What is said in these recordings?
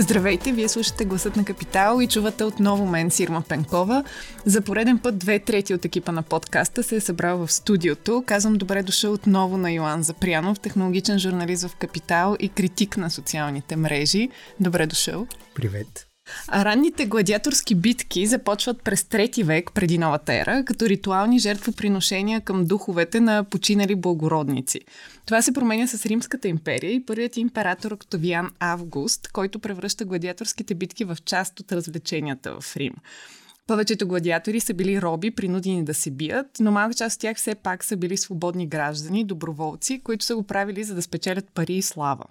Здравейте, вие слушате Гласът на Капитал и чувате отново мен, Сирма Пенкова. За пореден път две трети от екипа на подкаста се е събрал в студиото. Казвам добре дошъл отново на Йоан Запрянов, технологичен журналист в Капитал и критик на социалните мрежи. Добре дошъл. Привет. Ранните гладиаторски битки започват през трети век преди новата ера, като ритуални жертвоприношения към духовете на починали благородници. Това се променя с Римската империя и първият император Октавиан Август, който превръща гладиаторските битки в част от развлеченията в Рим. Повечето гладиатори са били роби, принудени да се бият, но малка част от тях все пак са били свободни граждани, доброволци, които са го правили за да спечелят пари и слава.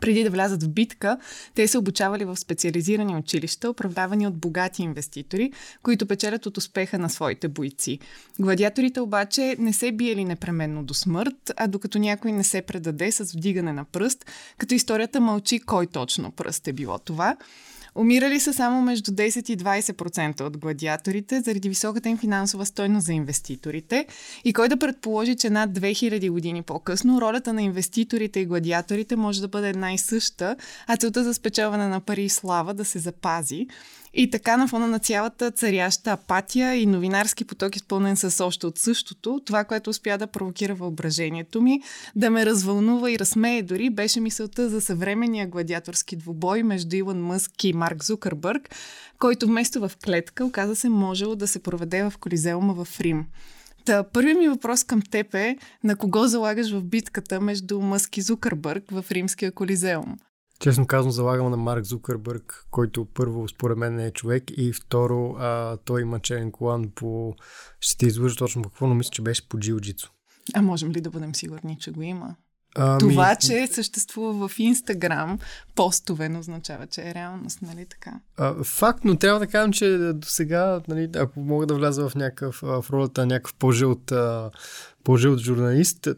Преди да влязат в битка, те се обучавали в специализирани училища, управлявани от богати инвеститори, които печелят от успеха на своите бойци. Гладиаторите обаче не се биели непременно до смърт, а докато някой не се предаде с вдигане на пръст, като историята мълчи кой точно пръст е било това. Умирали са само между 10 и 20% от гладиаторите заради високата им финансова стойност за инвеститорите. И кой да предположи, че над 2000 години по-късно ролята на инвеститорите и гладиаторите може да бъде една и съща, а целта за спечелване на пари и слава да се запази. И така на фона на цялата царяща апатия и новинарски поток, изпълнен с още от същото, това, което успя да провокира въображението ми, да ме развълнува и разсмее дори, беше мисълта за съвременния гладиаторски двубой между Илон Мъск и Марк Зукърбърг, който вместо в клетка, оказа се можело да се проведе в Колизеума в Рим. Та, първият ми въпрос към теб е на кого залагаш в битката между Мъск и Зукърбърг в римския Колизеум? Честно казвам, залагам на Марк Зукърбърг, който първо според мен не е човек и второ а, той има черен колан по... Ще те излъжа точно по какво, но мисля, че беше по джиу-джитсу. А можем ли да бъдем сигурни, че го има? Ами... Това, че съществува в Инстаграм постове, не означава, че е реалност, нали така? А, факт, но трябва да кажем, че до сега, нали, ако мога да вляза в някакъв, в ролята на някакъв по-жълт, по-жълт журналист,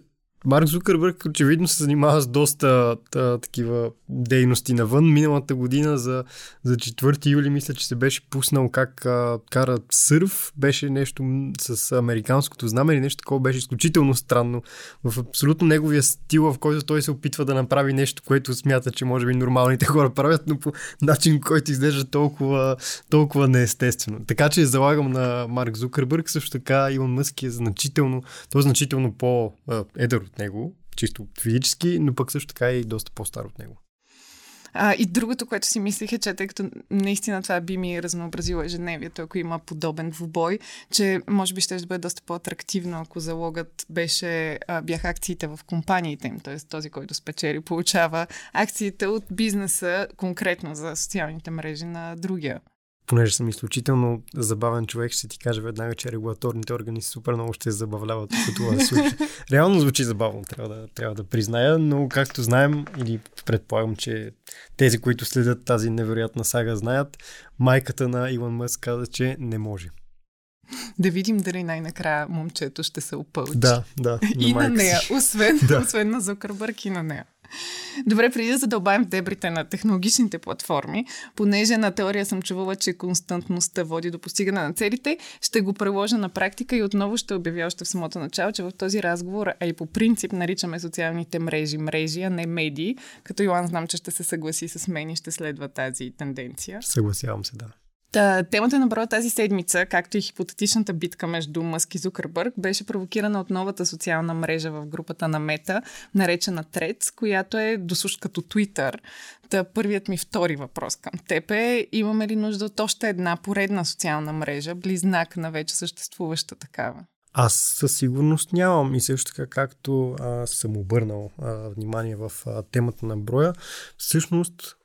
Марк Зукърбърг очевидно се занимава с доста та, такива дейности навън. Миналата година за, за 4 юли мисля, че се беше пуснал как а, кара сърф. Беше нещо с американското знаме или нещо такова. Беше изключително странно. В абсолютно неговия стил, в който той се опитва да направи нещо, което смята, че може би нормалните хора правят, но по начин, който изглежда толкова, толкова неестествено. Така че залагам на Марк Зукърбърг. Също така Илон Мъск е значително, той е значително по-едър от него, чисто физически, но пък също така и доста по-стар от него. А, и другото, което си мислих е, че тъй като наистина това би ми разнообразило ежедневието, ако има подобен двубой, че може би ще бъде доста по-атрактивно, ако залогът беше, а, бяха акциите в компаниите им, т.е. този, който спечели, получава акциите от бизнеса конкретно за социалните мрежи на другия понеже съм изключително забавен човек, ще ти кажа веднага, че регулаторните органи супер много ще се забавляват, ако това се случи. Реално звучи забавно, трябва да, трябва да призная, но както знаем, или предполагам, че тези, които следят тази невероятна сага, знаят, майката на Илон Мъск каза, че не може. Да видим дали най-накрая момчето ще се опълчи. Да, да. и на нея, освен, да. освен на Зукърбърг и на нея. Добре, преди да задълбаем в дебрите на технологичните платформи, понеже на теория съм чувала, че константността води до постигане на целите, ще го приложа на практика и отново ще обявя още в самото начало, че в този разговор, а и по принцип наричаме социалните мрежи мрежи, а не медии, като Йоан знам, че ще се съгласи с мен и ще следва тази тенденция. Съгласявам се, да. Та, темата на броя тази седмица, както и хипотетичната битка между Мъск и Зукърбърг, беше провокирана от новата социална мрежа в групата на Мета, наречена Трец, която е досущ като Twitter. Та, първият ми втори въпрос към теб е, имаме ли нужда от още една поредна социална мрежа, близнак на вече съществуваща такава? Аз със сигурност нямам и също така както а, съм обърнал а, внимание в а, темата на броя, всъщност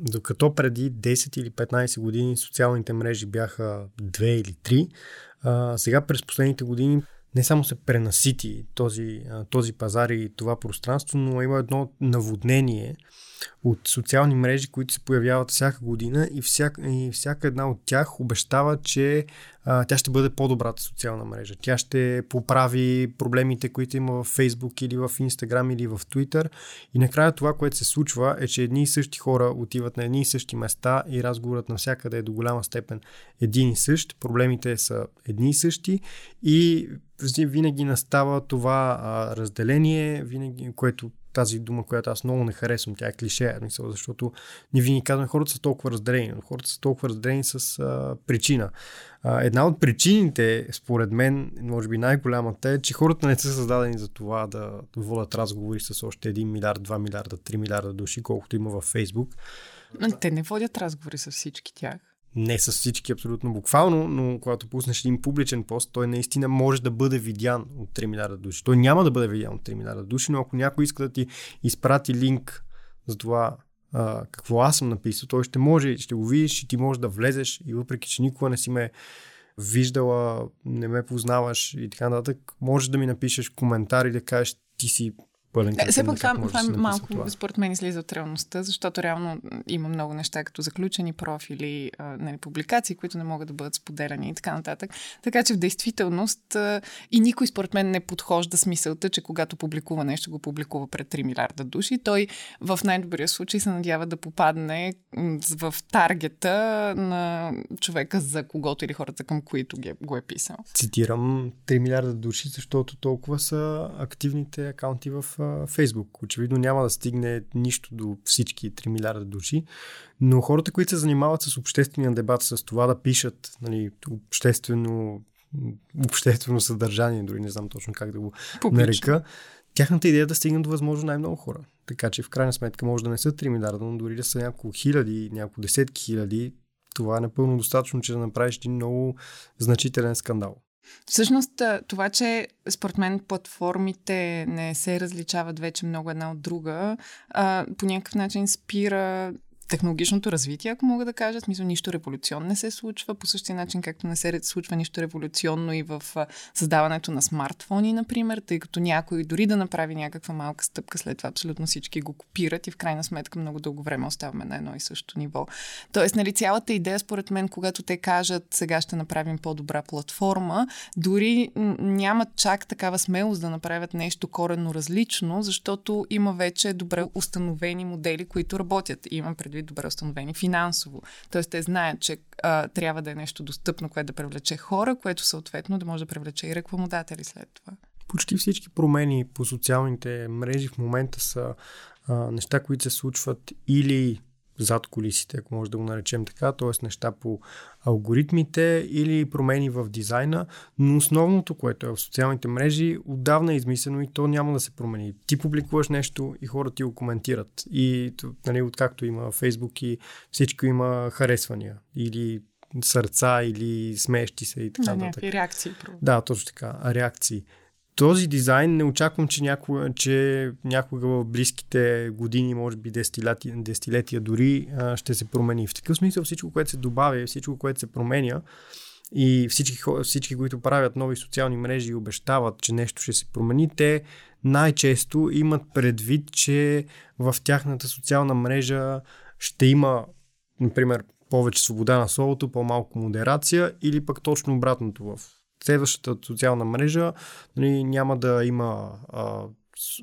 докато преди 10 или 15 години социалните мрежи бяха 2 или 3, а, сега през последните години не само се пренасити този, този пазар и това пространство, но има едно наводнение от социални мрежи, които се появяват всяка година и всяка, и всяка една от тях обещава, че а, тя ще бъде по-добрата социална мрежа. Тя ще поправи проблемите, които има в Facebook или в Instagram или в Twitter. И накрая това, което се случва е, че едни и същи хора отиват на едни и същи места и разговорът навсякъде е до голяма степен един и същ. Проблемите са едни и същи и винаги настава това а, разделение, винаги, което тази дума, която аз много не харесвам, тя е клише, защото ние винаги казваме, хората са толкова разделени, но хората са толкова разделени с а, причина. А, една от причините, според мен, може би най-голямата е, че хората не са създадени за това да водят разговори с още 1 милиард, 2 милиарда, 3 милиарда души, колкото има във Фейсбук. Те не водят разговори с всички тях не с всички абсолютно буквално, но когато пуснеш един публичен пост, той наистина може да бъде видян от 3 милиарда души. Той няма да бъде видян от 3 милиарда души, но ако някой иска да ти изпрати линк за това а, какво аз съм написал, той ще може, ще го видиш и ти можеш да влезеш и въпреки, че никога не си ме виждала, не ме познаваш и така нататък, можеш да ми напишеш коментар и да кажеш ти си пълен е, Все пак това, това е малко, това. според мен, излиза от реалността, защото реално има много неща, като заключени профили, а, нали, публикации, които не могат да бъдат споделяни и така нататък. Така че в действителност а, и никой, според мен, не подхожда смисълта, че когато публикува нещо, го публикува пред 3 милиарда души. Той в най-добрия случай се надява да попадне в таргета на човека, за когото или хората, към които го е писал. Цитирам 3 милиарда души, защото толкова са активните акаунти в Фейсбук. Очевидно няма да стигне нищо до всички 3 милиарда души, но хората, които се занимават с обществения дебат, с това да пишат нали, обществено, обществено съдържание, дори не знам точно как да го Публично. нарека, тяхната идея е да стигне до възможно най-много хора. Така че в крайна сметка може да не са 3 милиарда, но дори да са няколко хиляди, няколко десетки хиляди, това е напълно достатъчно, че да направиш един много значителен скандал. Всъщност, това, че според мен платформите не се различават вече много една от друга, по някакъв начин спира технологичното развитие, ако мога да кажа. Смисъл, нищо революционно не се случва, по същия начин, както не се случва нищо революционно и в създаването на смартфони, например, тъй като някой дори да направи някаква малка стъпка, след това абсолютно всички го копират и в крайна сметка много дълго време оставаме на едно и също ниво. Тоест, нали, цялата идея, според мен, когато те кажат сега ще направим по-добра платформа, дори нямат чак такава смелост да направят нещо коренно различно, защото има вече добре установени модели, които работят. Има предвид добре установени финансово. Тоест те знаят, че а, трябва да е нещо достъпно, което да привлече хора, което съответно да може да привлече и рекламодатели след това. Почти всички промени по социалните мрежи в момента са а, неща, които се случват или зад колисите, ако може да го наречем така, т.е. неща по алгоритмите или промени в дизайна, но основното, което е в социалните мрежи, отдавна е измислено и то няма да се промени. Ти публикуваш нещо и хората ти го коментират. И нали, откакто има Фейсбук и всичко има харесвания или сърца или смеещи се и така нататък. Да, реакции. Да, точно така. Реакции този дизайн не очаквам, че някога, че някога в близките години, може би десетилетия, дори, ще се промени. В такъв смисъл всичко, което се добавя, всичко, което се променя и всички, всички, които правят нови социални мрежи и обещават, че нещо ще се промени, те най-често имат предвид, че в тяхната социална мрежа ще има, например, повече свобода на словото, по-малко модерация или пък точно обратното в следващата социална мрежа нали, няма да има а,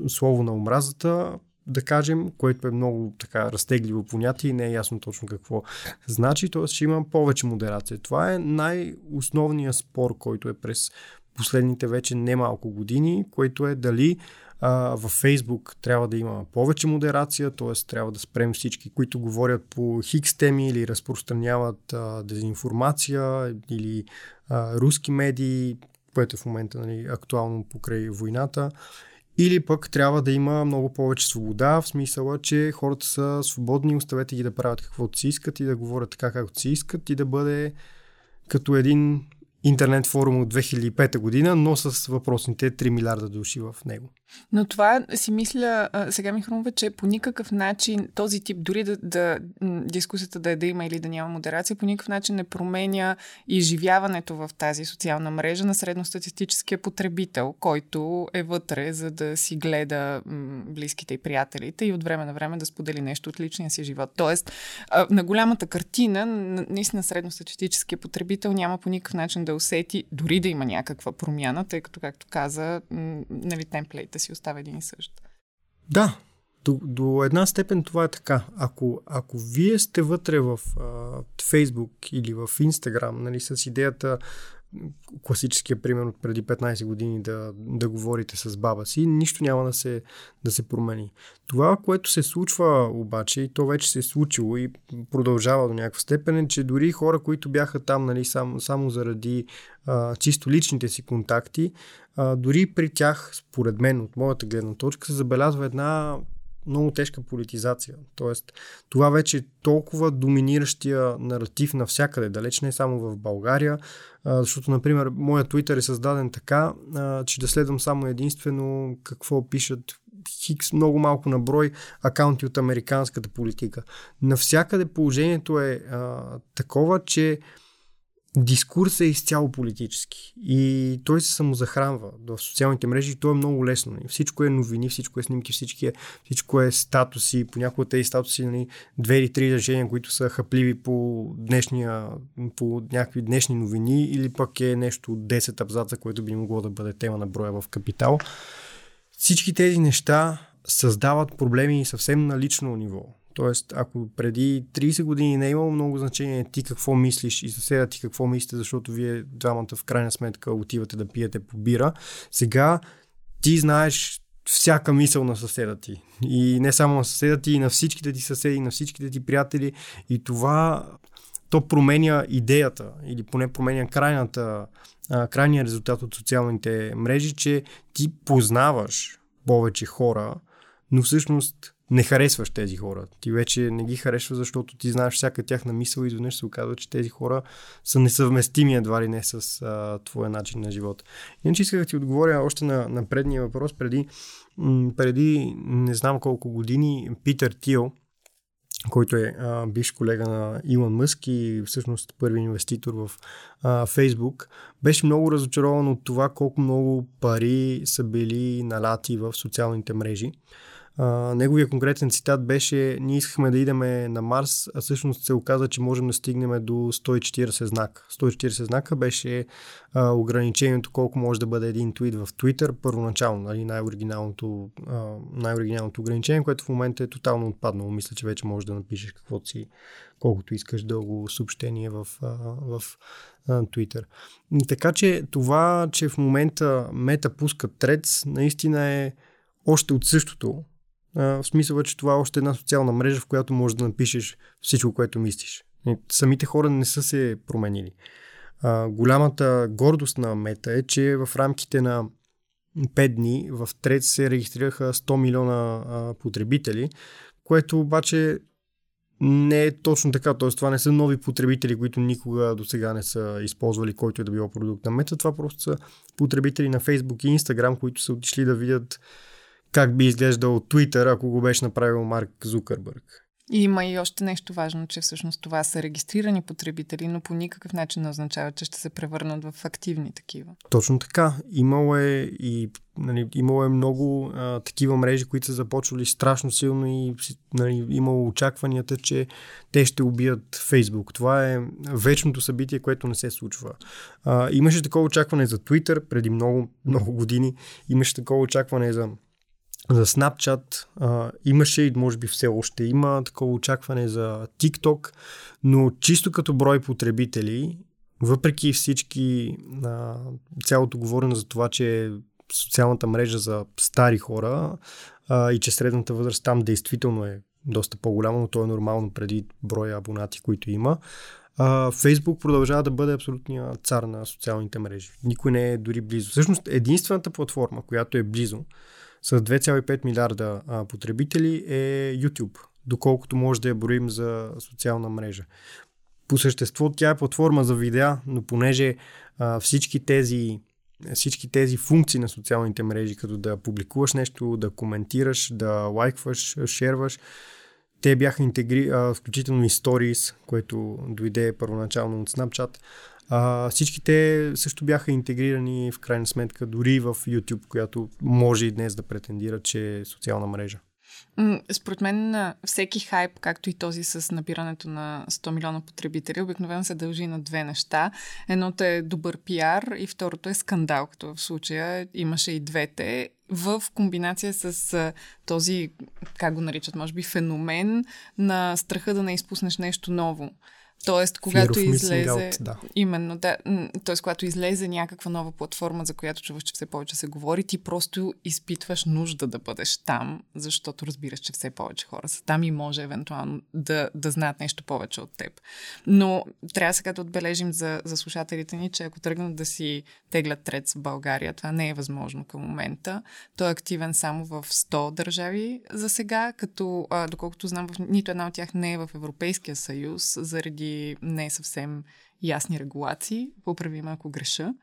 слово на омразата, да кажем, което е много така разтегливо понятие и не е ясно точно какво значи, т.е. ще има повече модерация. Това е най-основният спор, който е през последните вече немалко години, което е дали а, във Фейсбук трябва да има повече модерация, т.е. трябва да спрем всички, които говорят по хикс теми или разпространяват а, дезинформация или руски медии, което е в момента нали, актуално покрай войната. Или пък трябва да има много повече свобода, в смисъла, че хората са свободни, оставете ги да правят каквото си искат и да говорят така, както си искат и да бъде като един интернет форум от 2005 година, но с въпросните 3 милиарда души в него. Но това си мисля, сега ми хрумва, че по никакъв начин този тип, дори да, да дискусията да е да има или да няма модерация, по никакъв начин не променя изживяването в тази социална мрежа на средностатистическия потребител, който е вътре, за да си гледа близките и приятелите и от време на време да сподели нещо от личния си живот. Тоест, на голямата картина, наистина средностатистическия потребител няма по никакъв начин да усети, дори да има някаква промяна, тъй като, както каза, нали, темплейта си остава един и същ. Да, до, до една степен това е така. Ако, ако вие сте вътре в а, Facebook или в Instagram, нали, с идеята класическия пример от преди 15 години да, да говорите с баба си, нищо няма да се, да се промени. Това, което се случва обаче, и то вече се е случило и продължава до някаква степен, е, че дори хора, които бяха там нали, само, само заради а, чисто личните си контакти, а, дори при тях, според мен, от моята гледна точка, се забелязва една много тежка политизация. Тоест, това вече е толкова доминиращия наратив навсякъде, далеч не само в България, защото, например, моят Twitter е създаден така, че да следвам само единствено какво пишат хикс много малко на брой акаунти от американската политика. Навсякъде положението е а, такова, че дискурсът е изцяло политически и той се самозахранва в социалните мрежи и то е много лесно. Всичко е новини, всичко е снимки, всички е, всичко е статуси, понякога тези статуси, нали, две или три решения, които са хапливи по, днешния, по някакви днешни новини или пък е нещо 10 абзаца, което би могло да бъде тема на броя в Капитал. Всички тези неща създават проблеми съвсем на лично ниво. Тоест, ако преди 30 години не е имало много значение ти какво мислиш и съседа ти какво мислите, защото вие двамата в крайна сметка отивате да пиете по бира, сега ти знаеш всяка мисъл на съседа ти. И не само на съседа ти, и на всичките ти съседи, и на всичките ти приятели. И това то променя идеята, или поне променя крайната, крайния резултат от социалните мрежи, че ти познаваш повече хора, но всъщност не харесваш тези хора. Ти вече не ги харесваш, защото ти знаеш всяка тяхна мисъл и изведнъж се оказва, че тези хора са несъвместими едва ли не с а, твоя начин на живота. Иначе исках да ти отговоря още на, на предния въпрос. Преди, м- преди не знам колко години Питър Тил, който е а, бивш колега на Илон Мъск и всъщност първи инвеститор в а, Фейсбук, беше много разочарован от това колко много пари са били налати в социалните мрежи. Неговия конкретен цитат беше ние искахме да идеме на Марс, а всъщност се оказа, че можем да стигнем до 140 знака. 140 знака беше а, ограничението колко може да бъде един твит в Twitter първоначално, нали, най-оригиналното, а, най-оригиналното ограничение, което в момента е тотално отпаднало. Мисля, че вече можеш да напишеш каквото си, колкото искаш дълго съобщение в, а, в Twitter. Така че това, че в момента мета пускат трец, наистина е още от същото, в смисъл, че това е още една социална мрежа, в която можеш да напишеш всичко, което мислиш. Самите хора не са се променили. А, голямата гордост на Мета е, че в рамките на 5 дни в Трец се регистрираха 100 милиона а, потребители, което обаче не е точно така. Т.е. това не са нови потребители, които никога до сега не са използвали който е да било продукт на Мета. Това просто са потребители на Facebook и Instagram, които са отишли да видят как би изглеждал Twitter, ако го беше направил Марк Зукърбърг. И има и още нещо важно, че всъщност това са регистрирани потребители, но по никакъв начин не означава, че ще се превърнат в активни такива. Точно така. Имало е и нали, имало е много а, такива мрежи, които са започвали страшно силно и нали, имало очакванията, че те ще убият Фейсбук. Това е вечното събитие, което не се случва. А, имаше такова очакване за Twitter преди много, много години. Имаше такова очакване за за Snapchat а, имаше и може би все още има такова очакване за TikTok, но чисто като брой потребители, въпреки всички а, цялото говорене за това, че социалната мрежа за стари хора а, и че средната възраст там действително е доста по-голяма, но то е нормално преди броя абонати, които има. Фейсбук продължава да бъде абсолютния цар на социалните мрежи. Никой не е дори близо. Всъщност единствената платформа, която е близо, с 2,5 милиарда а, потребители е YouTube, доколкото може да я броим за социална мрежа. По същество тя е платформа за видеа, но понеже а, всички тези всички тези функции на социалните мрежи, като да публикуваш нещо, да коментираш, да лайкваш, шерваш, те бяха интегри, а, включително и Stories, което дойде първоначално от Snapchat. А, всички те също бяха интегрирани в крайна сметка дори в YouTube, която може и днес да претендира, че е социална мрежа. Според мен всеки хайп, както и този с набирането на 100 милиона потребители, обикновено се дължи на две неща. Едното е добър пиар и второто е скандал, като в случая имаше и двете в комбинация с този, как го наричат, може би, феномен на страха да не изпуснеш нещо ново. Тоест, когато излезе. Out, да. Именно, да. Тоест, когато излезе някаква нова платформа, за която чуваш, че все повече се говори, ти просто изпитваш нужда да бъдеш там, защото разбираш, че все повече хора са там и може евентуално да, да знаят нещо повече от теб. Но трябва сега да отбележим за, за слушателите ни, че ако тръгнат да си теглят трец в България, това не е възможно към момента. Той е активен само в 100 държави за сега, като, а, доколкото знам, в нито една от тях не е в Европейския съюз, заради не е съвсем ясни регулации. Поправи ме, ако греша.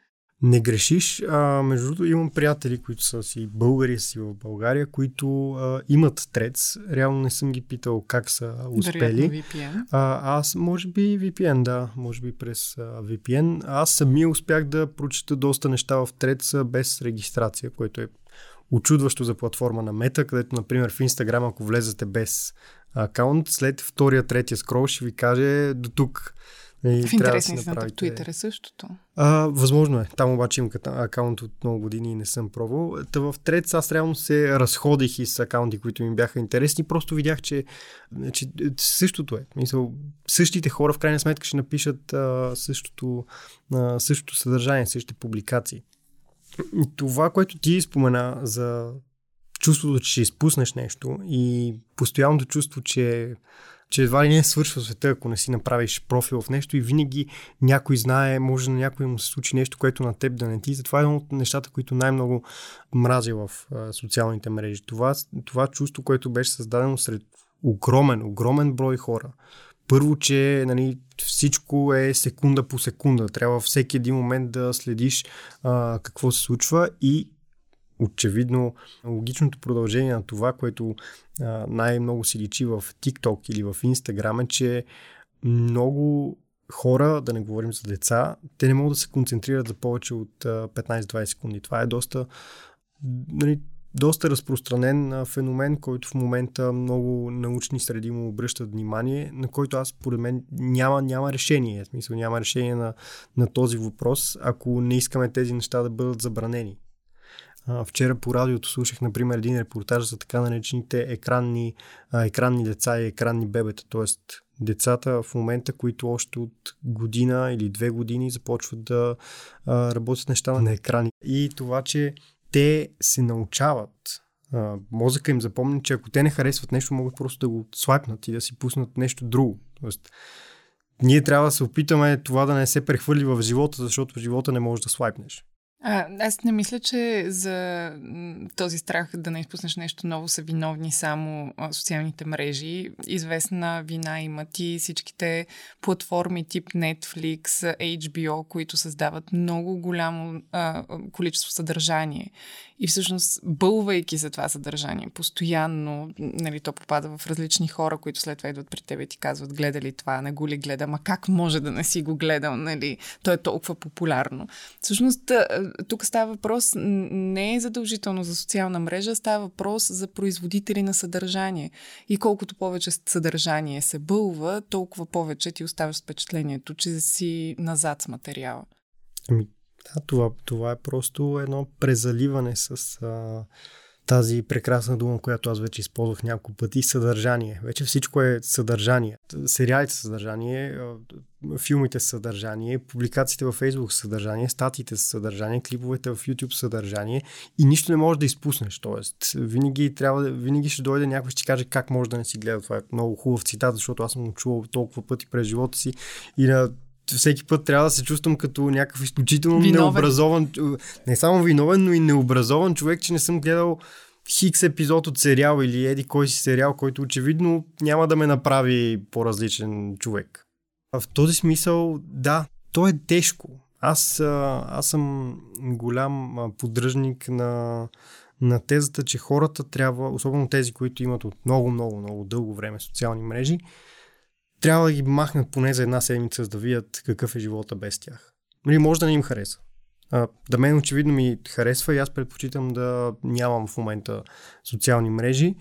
Не грешиш. А, между другото, имам приятели, които са си българи, си в България, които а, имат трец. Реално не съм ги питал как са успели. VPN. А, аз, може би VPN, да, може би през а, VPN. Аз самия успях да прочета доста неща в трец без регистрация, което е очудващо за платформа на Мета, където, например, в Instagram, ако влезете без акаунт, след втория, третия скрол ще ви каже до тук. И в интересни да направите... в Twitter е същото. А, възможно е. Там обаче имам акаунт от много години и не съм пробвал. Та в Трец аз реално се разходих и с акаунти, които ми бяха интересни. Просто видях, че, че същото е. Мисъл, същите хора в крайна сметка ще напишат а, същото, а, същото съдържание, същите публикации. Това, което ти спомена за чувството, че ще изпуснеш нещо и постоянното чувство, че, че едва ли не свършва света, ако не си направиш профил в нещо и винаги някой знае, може на някой му се случи нещо, което на теб да не ти. Затова е едно от нещата, които най-много мразя в а, социалните мрежи. Това, това чувство, което беше създадено сред огромен, огромен брой хора. Първо, че нали, всичко е секунда по секунда. Трябва всеки един момент да следиш а, какво се случва и очевидно логичното продължение на това, което а, най-много си личи в TikTok или в Instagram е, че много хора, да не говорим за деца, те не могат да се концентрират за повече от 15-20 секунди. Това е доста, нали, доста разпространен феномен, който в момента много научни среди му обръщат внимание, на който аз, според мен, няма, няма решение. В смисъл, няма решение на, на този въпрос, ако не искаме тези неща да бъдат забранени. А, вчера по радиото слушах, например, един репортаж за така наречените екранни, а, екранни деца и екранни бебета, т.е. децата в момента, които още от година или две години започват да а, работят неща на екрани. И това, че те се научават а, мозъка им запомня, че ако те не харесват нещо, могат просто да го слайпнат и да си пуснат нещо друго. Тоест, ние трябва да се опитаме това да не се прехвърли в живота, защото в живота не можеш да слайпнеш. А, аз не мисля, че за този страх да не изпуснеш нещо ново са виновни само социалните мрежи. Известна вина имат и всичките платформи тип Netflix, HBO, които създават много голямо а, количество съдържание. И всъщност, бълвайки за това съдържание, постоянно, нали, то попада в различни хора, които след това идват при теб и ти казват, гледа ли това, не го ли гледа, ма как може да не си го гледал, нали, то е толкова популярно. Всъщност, тук става въпрос не е задължително за социална мрежа, става въпрос за производители на съдържание. И колкото повече съдържание се бълва, толкова повече ти оставаш впечатлението, че си назад с материала. Ами, да, това, това е просто едно презаливане с а, тази прекрасна дума, която аз вече използвах няколко пъти, съдържание. Вече всичко е съдържание. Сериалите са съдържание, филмите са съдържание, публикациите във Facebook са съдържание, статиите са съдържание, клиповете в YouTube са съдържание и нищо не можеш да изпуснеш. Тоест, винаги, трябва, винаги ще дойде някой ще ти каже как може да не си гледа. Това е много хубав цитат, защото аз съм чувал толкова пъти през живота си и на всеки път трябва да се чувствам като някакъв изключително виновен. необразован, не само виновен, но и необразован човек, че не съм гледал хикс епизод от сериал или еди кой си сериал, който очевидно няма да ме направи по-различен човек. В този смисъл, да, то е тежко. аз, аз съм голям поддръжник на, на тезата, че хората трябва, особено тези, които имат от много, много, много дълго време социални мрежи, трябва да ги махнат поне за една седмица, за да видят какъв е живота без тях. Нали, може да не им хареса. А, да мен очевидно ми харесва и аз предпочитам да нямам в момента социални мрежи,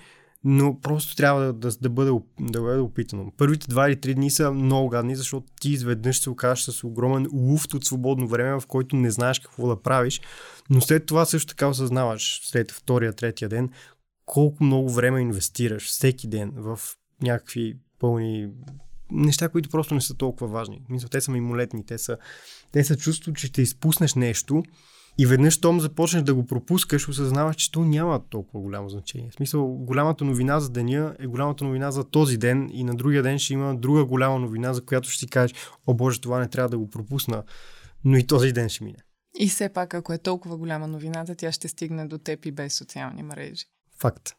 но просто трябва да, да, да, бъде, да бъде опитано. Първите два или три дни са много гадни, защото ти изведнъж се окажеш с огромен луфт от свободно време, в който не знаеш какво да правиш, но след това също така осъзнаваш, след втория, третия ден, колко много време инвестираш всеки ден в някакви пълни неща, които просто не са толкова важни. Мисля, те са мимолетни, те са, те са чувство, че ще изпуснеш нещо и веднъж, том започнеш да го пропускаш, осъзнаваш, че то няма толкова голямо значение. В смисъл, голямата новина за деня е голямата новина за този ден и на другия ден ще има друга голяма новина, за която ще си кажеш, о боже, това не трябва да го пропусна, но и този ден ще мине. И все пак, ако е толкова голяма новината, тя ще стигне до теб и без социални мрежи. Факт.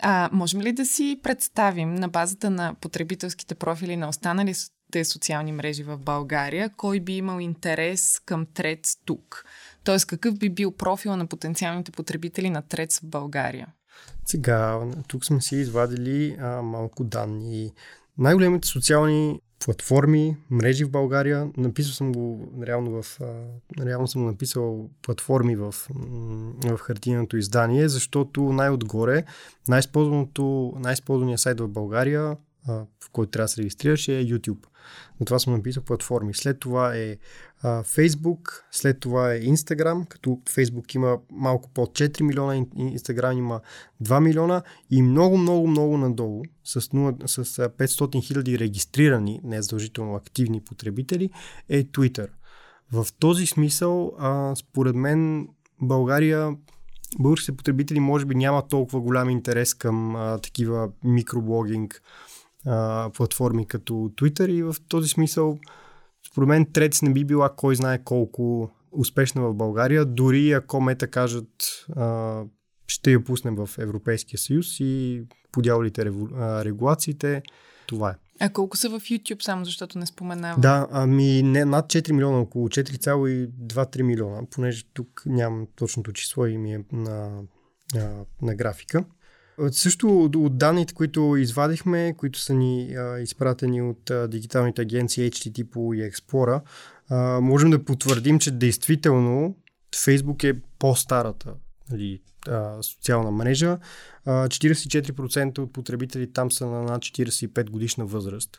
А, можем ли да си представим на базата на потребителските профили на останалите социални мрежи в България, кой би имал интерес към Трец тук? Тоест, какъв би бил профил на потенциалните потребители на Трец в България? Сега, тук сме си извадили а, малко данни. Най-големите социални платформи, мрежи в България. Написал съм го реално в... Реално съм написал платформи в, в хартийното издание, защото най-отгоре най-използваното, най-използвания сайт в България, в който трябва да се регистрираш е YouTube. На това съм написал платформи. След това е а, Facebook, след това е Instagram, като Facebook има малко под 4 милиона, Instagram има 2 милиона и много, много, много надолу с, 0, с 500 хиляди регистрирани, не задължително активни потребители, е Twitter. В този смисъл, а, според мен, България българските потребители може би няма толкова голям интерес към а, такива микроблогинг а, платформи като Twitter и в този смисъл според мен Трец не би била кой знае колко успешна в България, дори ако мета кажат а, ще я пуснем в Европейския съюз и подявалите регулациите, това е. А колко са в YouTube, само защото не споменавам? Да, ами не, над 4 милиона, около 4,2-3 милиона, понеже тук нямам точното число и ми е на, на, на графика. Също от данните, които извадихме, които са ни а, изпратени от а, дигиталните агенции HTTP и Explorer, а, можем да потвърдим, че действително Facebook е по-старата нали, а, социална мрежа. А, 44% от потребители там са на над 45 годишна възраст.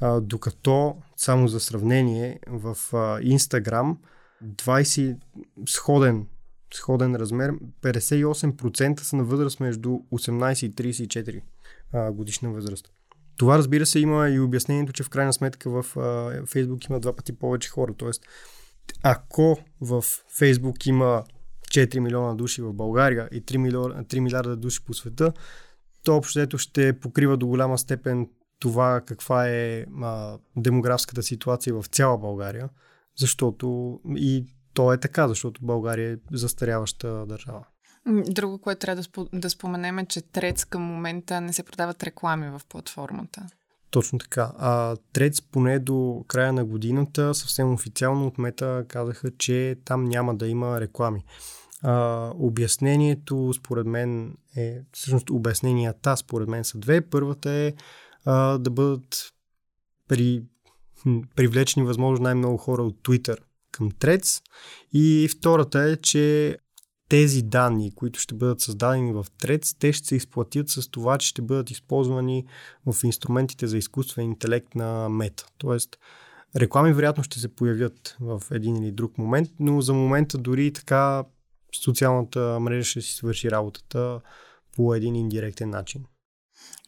А, докато, само за сравнение, в а, Instagram 20 сходен сходен размер, 58% са на възраст между 18 и 34 а, годишна възраст. Това разбира се има и обяснението, че в крайна сметка в а, Facebook има два пъти повече хора. Тоест, ако в Facebook има 4 милиона души в България и 3 милиарда, 3 милиарда души по света, то общо ще покрива до голяма степен това каква е а, демографската ситуация в цяла България, защото и то е така, защото България е застаряваща държава. Друго, което трябва да, да споменем е, че Трец към момента не се продават реклами в платформата. Точно така. А Трец поне до края на годината съвсем официално от Мета казаха, че там няма да има реклами. А, обяснението според мен е, всъщност обясненията според мен са две. Първата е а, да бъдат при, привлечени възможно най-много хора от Twitter към Трец. И втората е, че тези данни, които ще бъдат създадени в Трец, те ще се изплатят с това, че ще бъдат използвани в инструментите за изкуствен интелект на Мета. Тоест, реклами вероятно ще се появят в един или друг момент, но за момента дори така социалната мрежа ще си свърши работата по един индиректен начин.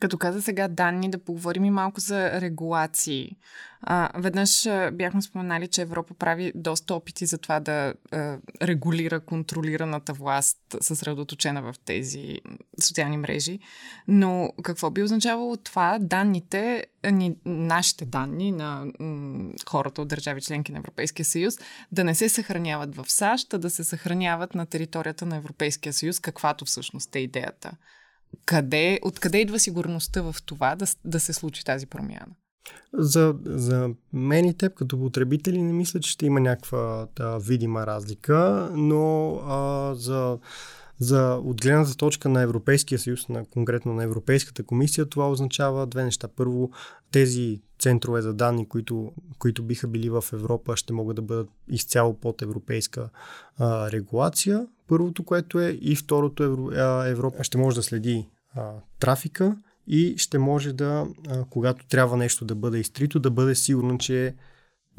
Като каза сега данни, да поговорим и малко за регулации. А, веднъж бяхме споменали, че Европа прави доста опити за това да а, регулира контролираната власт, съсредоточена в тези социални мрежи. Но какво би означавало това данните, ни, нашите данни на м, хората от държави членки на Европейския съюз, да не се съхраняват в САЩ, а да се съхраняват на територията на Европейския съюз, каквато всъщност е идеята? Къде, откъде идва сигурността в това да, да се случи тази промяна? За, за мен и теб като потребители не мисля, че ще има някаква да, видима разлика, но а, за, за от точка на Европейския съюз, на, конкретно на Европейската комисия, това означава две неща. Първо, тези центрове за данни, които, които биха били в Европа, ще могат да бъдат изцяло под европейска а, регулация. Първото, което е, и второто, Евро, а, Европа ще може да следи а, трафика и ще може да, а, когато трябва нещо да бъде изтрито, да бъде сигурно, че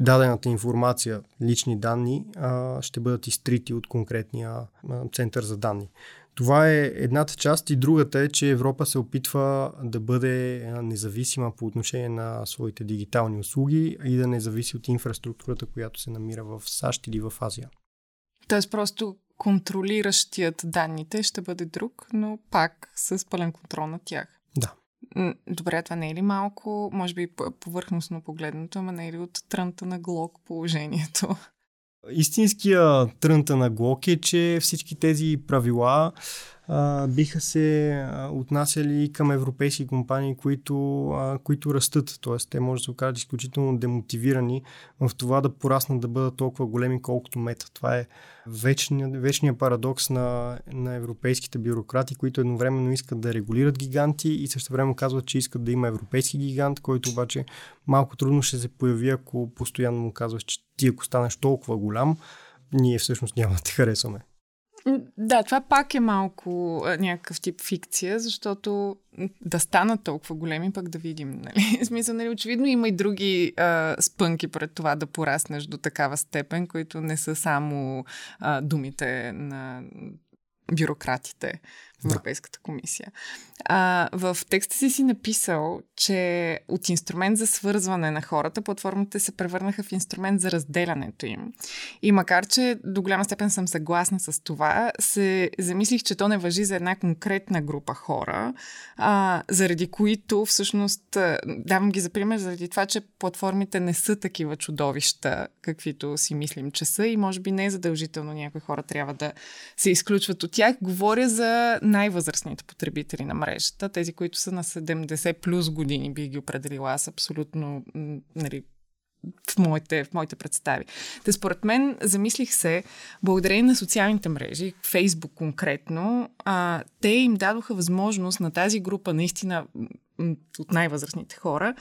дадената информация, лични данни, а, ще бъдат изтрити от конкретния а, център за данни. Това е едната част и другата е, че Европа се опитва да бъде независима по отношение на своите дигитални услуги и да не зависи от инфраструктурата, която се намира в САЩ или в Азия. Тоест просто контролиращият данните ще бъде друг, но пак с пълен контрол на тях. Да. Добре, това не е ли малко, може би повърхностно погледнато, ама не е ли от трънта на глок положението? Истинския трънта на глок е, че всички тези правила биха се а, отнасяли към европейски компании, които, които растат. Тоест, те може да се окажат изключително демотивирани в това да пораснат да бъдат толкова големи, колкото мета. Това е вечния, вечния парадокс на, на европейските бюрократи, които едновременно искат да регулират гиганти и също време казват, че искат да има европейски гигант, който обаче малко трудно ще се появи, ако постоянно му казваш, че ти ако станеш толкова голям, ние всъщност няма да те харесваме. Да, това пак е малко а, някакъв тип фикция, защото да станат толкова големи, пък да видим. Нали? Смисъл, нали, очевидно има и други а, спънки пред това да пораснеш до такава степен, които не са само а, думите на бюрократите в Европейската комисия. А, в текста си си написал, че от инструмент за свързване на хората, платформите се превърнаха в инструмент за разделянето им. И макар, че до голяма степен съм съгласна с това, се замислих, че то не въжи за една конкретна група хора, а, заради които всъщност, давам ги за пример, заради това, че платформите не са такива чудовища, каквито си мислим, че са и може би не е задължително някои хора трябва да се изключват от тях. Говоря за най-възрастните потребители на мрежата, тези, които са на 70 плюс години, би ги определила аз абсолютно нали, в моите, в моите представи. Те според мен замислих се, благодарение на социалните мрежи, Фейсбук конкретно, а, те им дадоха възможност на тази група наистина от най-възрастните хора,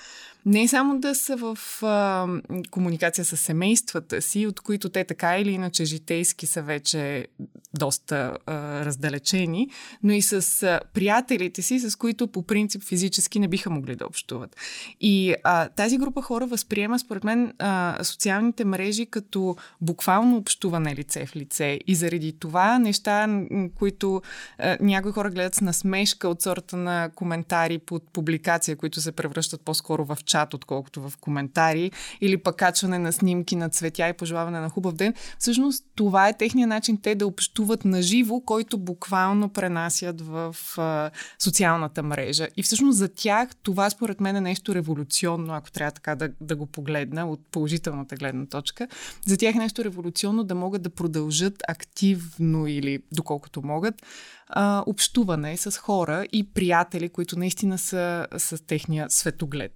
не само да са в а, комуникация с семействата си, от които те така или иначе житейски са вече доста а, раздалечени, но и с а, приятелите си, с които по принцип физически не биха могли да общуват. И а, тази група хора възприема, според мен, а, социалните мрежи като буквално общуване лице в лице. И заради това неща, които а, някои хора гледат с насмешка от сорта на коментари под публикация, които се превръщат по-скоро в чат, отколкото в коментари, или пък качване на снимки на цветя и пожелаване на хубав ден. Всъщност това е техният начин те да общуват на живо, който буквално пренасят в а, социалната мрежа. И всъщност за тях това според мен е нещо революционно, ако трябва така да, да го погледна от положителната гледна точка. За тях е нещо революционно да могат да продължат активно или доколкото могат общуване с хора и приятели, които наистина са с техния светоглед.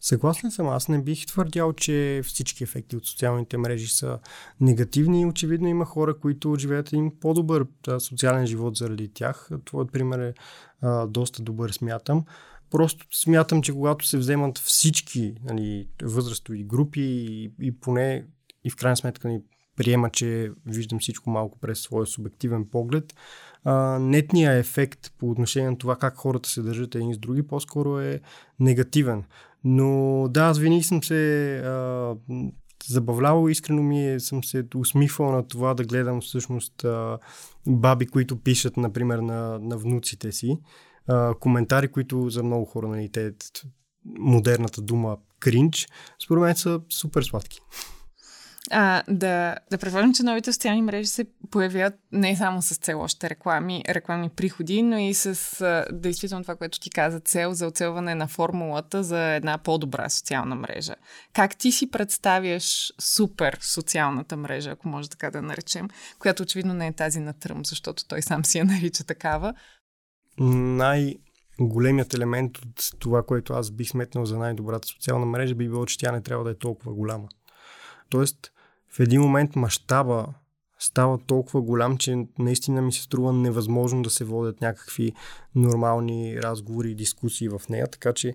Съгласен съм. Аз не бих твърдял, че всички ефекти от социалните мрежи са негативни. Очевидно има хора, които живеят един по-добър социален живот заради тях. Твоят пример е а, доста добър, смятам. Просто смятам, че когато се вземат всички нали, възрастови групи и, и поне и в крайна сметка ни приема, че виждам всичко малко през своя субективен поглед, а, нетният ефект по отношение на това как хората се държат един с други по-скоро е негативен. Но да, аз винаги съм се а, забавлявал, искрено ми е, съм се усмихвал на това да гледам всъщност а, баби, които пишат, например, на, на внуците си. А, коментари, които за много хора, нали, те, модерната дума кринч, според мен са супер сладки. А, да, да предположим, че новите социални мрежи се появят не само с цел още реклами, рекламни приходи, но и с а, действително това, което ти каза, цел за оцелване на формулата за една по-добра социална мрежа. Как ти си представяш супер социалната мрежа, ако може така да наречем, която очевидно не е тази на Тръм, защото той сам си я нарича такава? Най- големият елемент от това, което аз бих сметнал за най-добрата социална мрежа, би било, че тя не трябва да е толкова голяма. Тоест, в един момент мащаба става толкова голям, че наистина ми се струва невъзможно да се водят някакви нормални разговори и дискусии в нея, така че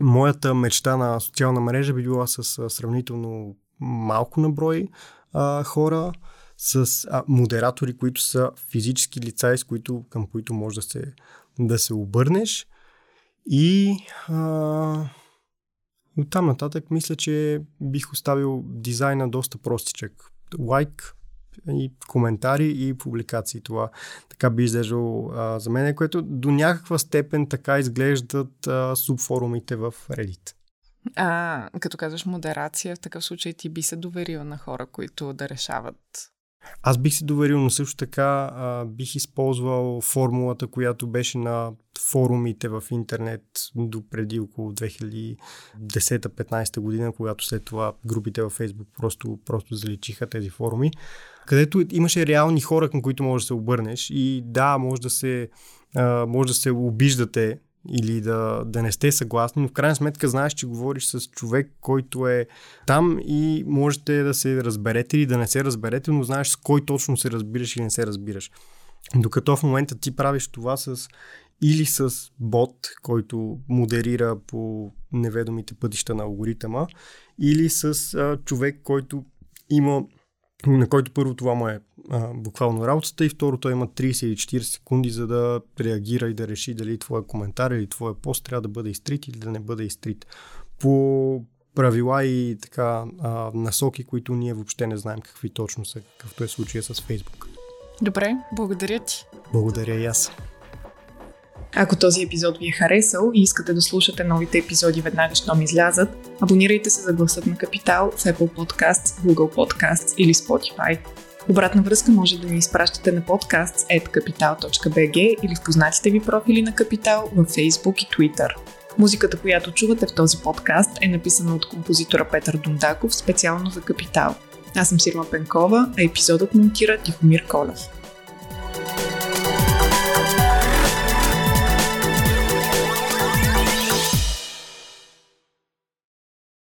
моята мечта на социална мрежа би била с сравнително малко наброй а, хора, с а, модератори, които са физически лица, с които, към които може да се, да се обърнеш. И а, от там нататък мисля, че бих оставил дизайна доста простичък. Лайк и коментари и публикации. Това така би изглеждало а, за мен, което до някаква степен така изглеждат а, субфорумите в Reddit. А, като казваш модерация, в такъв случай ти би се доверил на хора, които да решават аз бих се доверил, но също така а, бих използвал формулата, която беше на форумите в интернет до преди около 2010-15 година, когато след това групите във Facebook просто, просто заличиха тези форуми, където имаше реални хора, към които можеш да се обърнеш и да, може да се, а, може да се обиждате или да, да не сте съгласни, но в крайна сметка знаеш, че говориш с човек, който е там и можете да се разберете или да не се разберете, но знаеш с кой точно се разбираш или не се разбираш. Докато в момента ти правиш това с или с бот, който модерира по неведомите пътища на алгоритъма, или с а, човек, който има на който първо това му е а, буквално работата и второ той има 30 или 40 секунди за да реагира и да реши дали твоя коментар или твоя пост трябва да бъде изтрит или да не бъде изтрит. По правила и така а, насоки, които ние въобще не знаем какви точно са, какъвто е случая с Фейсбук. Добре, благодаря ти. Благодаря и аз. Ако този епизод ви е харесал и искате да слушате новите епизоди веднага, щом излязат, абонирайте се за гласът на Капитал в Apple Podcasts, Google Podcasts или Spotify. Обратна връзка може да ни изпращате на podcasts.capital.bg или в познатите ви профили на Капитал в Facebook и Twitter. Музиката, която чувате в този подкаст е написана от композитора Петър Дундаков специално за Капитал. Аз съм Сирма Пенкова, а епизодът монтира Тихомир Колев.